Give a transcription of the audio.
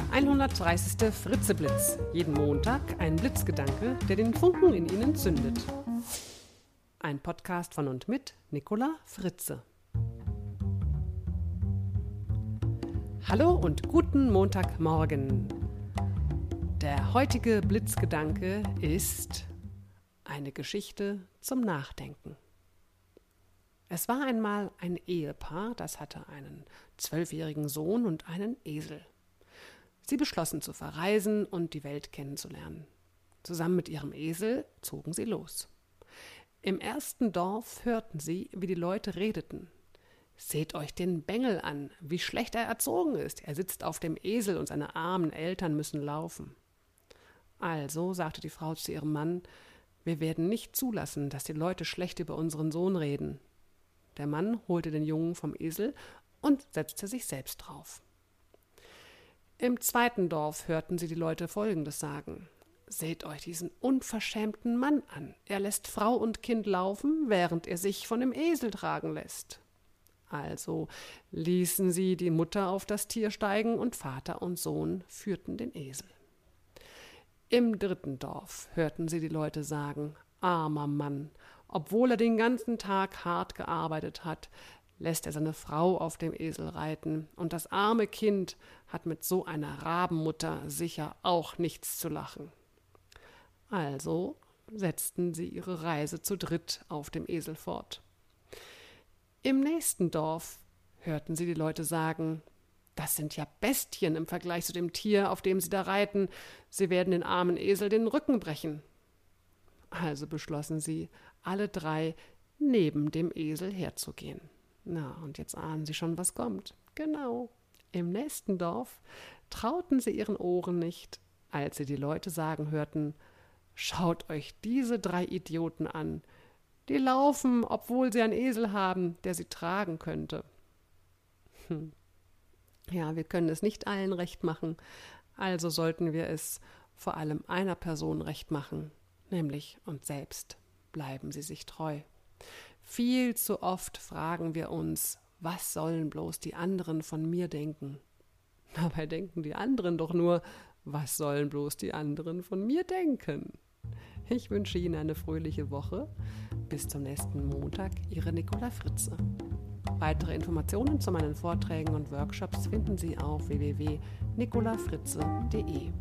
der 130. Fritzeblitz. Jeden Montag ein Blitzgedanke, der den Funken in Ihnen zündet. Ein Podcast von und mit Nicola Fritze. Hallo und guten Montagmorgen. Der heutige Blitzgedanke ist eine Geschichte zum Nachdenken. Es war einmal ein Ehepaar, das hatte einen zwölfjährigen Sohn und einen Esel. Sie beschlossen zu verreisen und die Welt kennenzulernen. Zusammen mit ihrem Esel zogen sie los. Im ersten Dorf hörten sie, wie die Leute redeten. Seht euch den Bengel an, wie schlecht er erzogen ist. Er sitzt auf dem Esel und seine armen Eltern müssen laufen. Also, sagte die Frau zu ihrem Mann, wir werden nicht zulassen, dass die Leute schlecht über unseren Sohn reden. Der Mann holte den Jungen vom Esel und setzte sich selbst drauf. Im zweiten Dorf hörten sie die Leute Folgendes sagen. Seht euch diesen unverschämten Mann an. Er lässt Frau und Kind laufen, während er sich von dem Esel tragen lässt. Also ließen sie die Mutter auf das Tier steigen und Vater und Sohn führten den Esel. Im dritten Dorf hörten sie die Leute sagen, armer Mann, obwohl er den ganzen Tag hart gearbeitet hat, lässt er seine Frau auf dem Esel reiten, und das arme Kind hat mit so einer Rabenmutter sicher auch nichts zu lachen. Also setzten sie ihre Reise zu dritt auf dem Esel fort. Im nächsten Dorf hörten sie die Leute sagen, das sind ja Bestien im Vergleich zu dem Tier, auf dem sie da reiten, sie werden den armen Esel den Rücken brechen. Also beschlossen sie, alle drei neben dem Esel herzugehen. Na, und jetzt ahnen sie schon, was kommt. Genau. Im nächsten Dorf trauten sie ihren Ohren nicht, als sie die Leute sagen hörten, Schaut euch diese drei Idioten an. Die laufen, obwohl sie einen Esel haben, der sie tragen könnte. Hm. Ja, wir können es nicht allen recht machen, also sollten wir es vor allem einer Person recht machen, nämlich uns selbst bleiben sie sich treu. Viel zu oft fragen wir uns, was sollen bloß die anderen von mir denken? Dabei denken die anderen doch nur, was sollen bloß die anderen von mir denken? Ich wünsche Ihnen eine fröhliche Woche. Bis zum nächsten Montag, Ihre Nicola Fritze. Weitere Informationen zu meinen Vorträgen und Workshops finden Sie auf www.nicolafritze.de.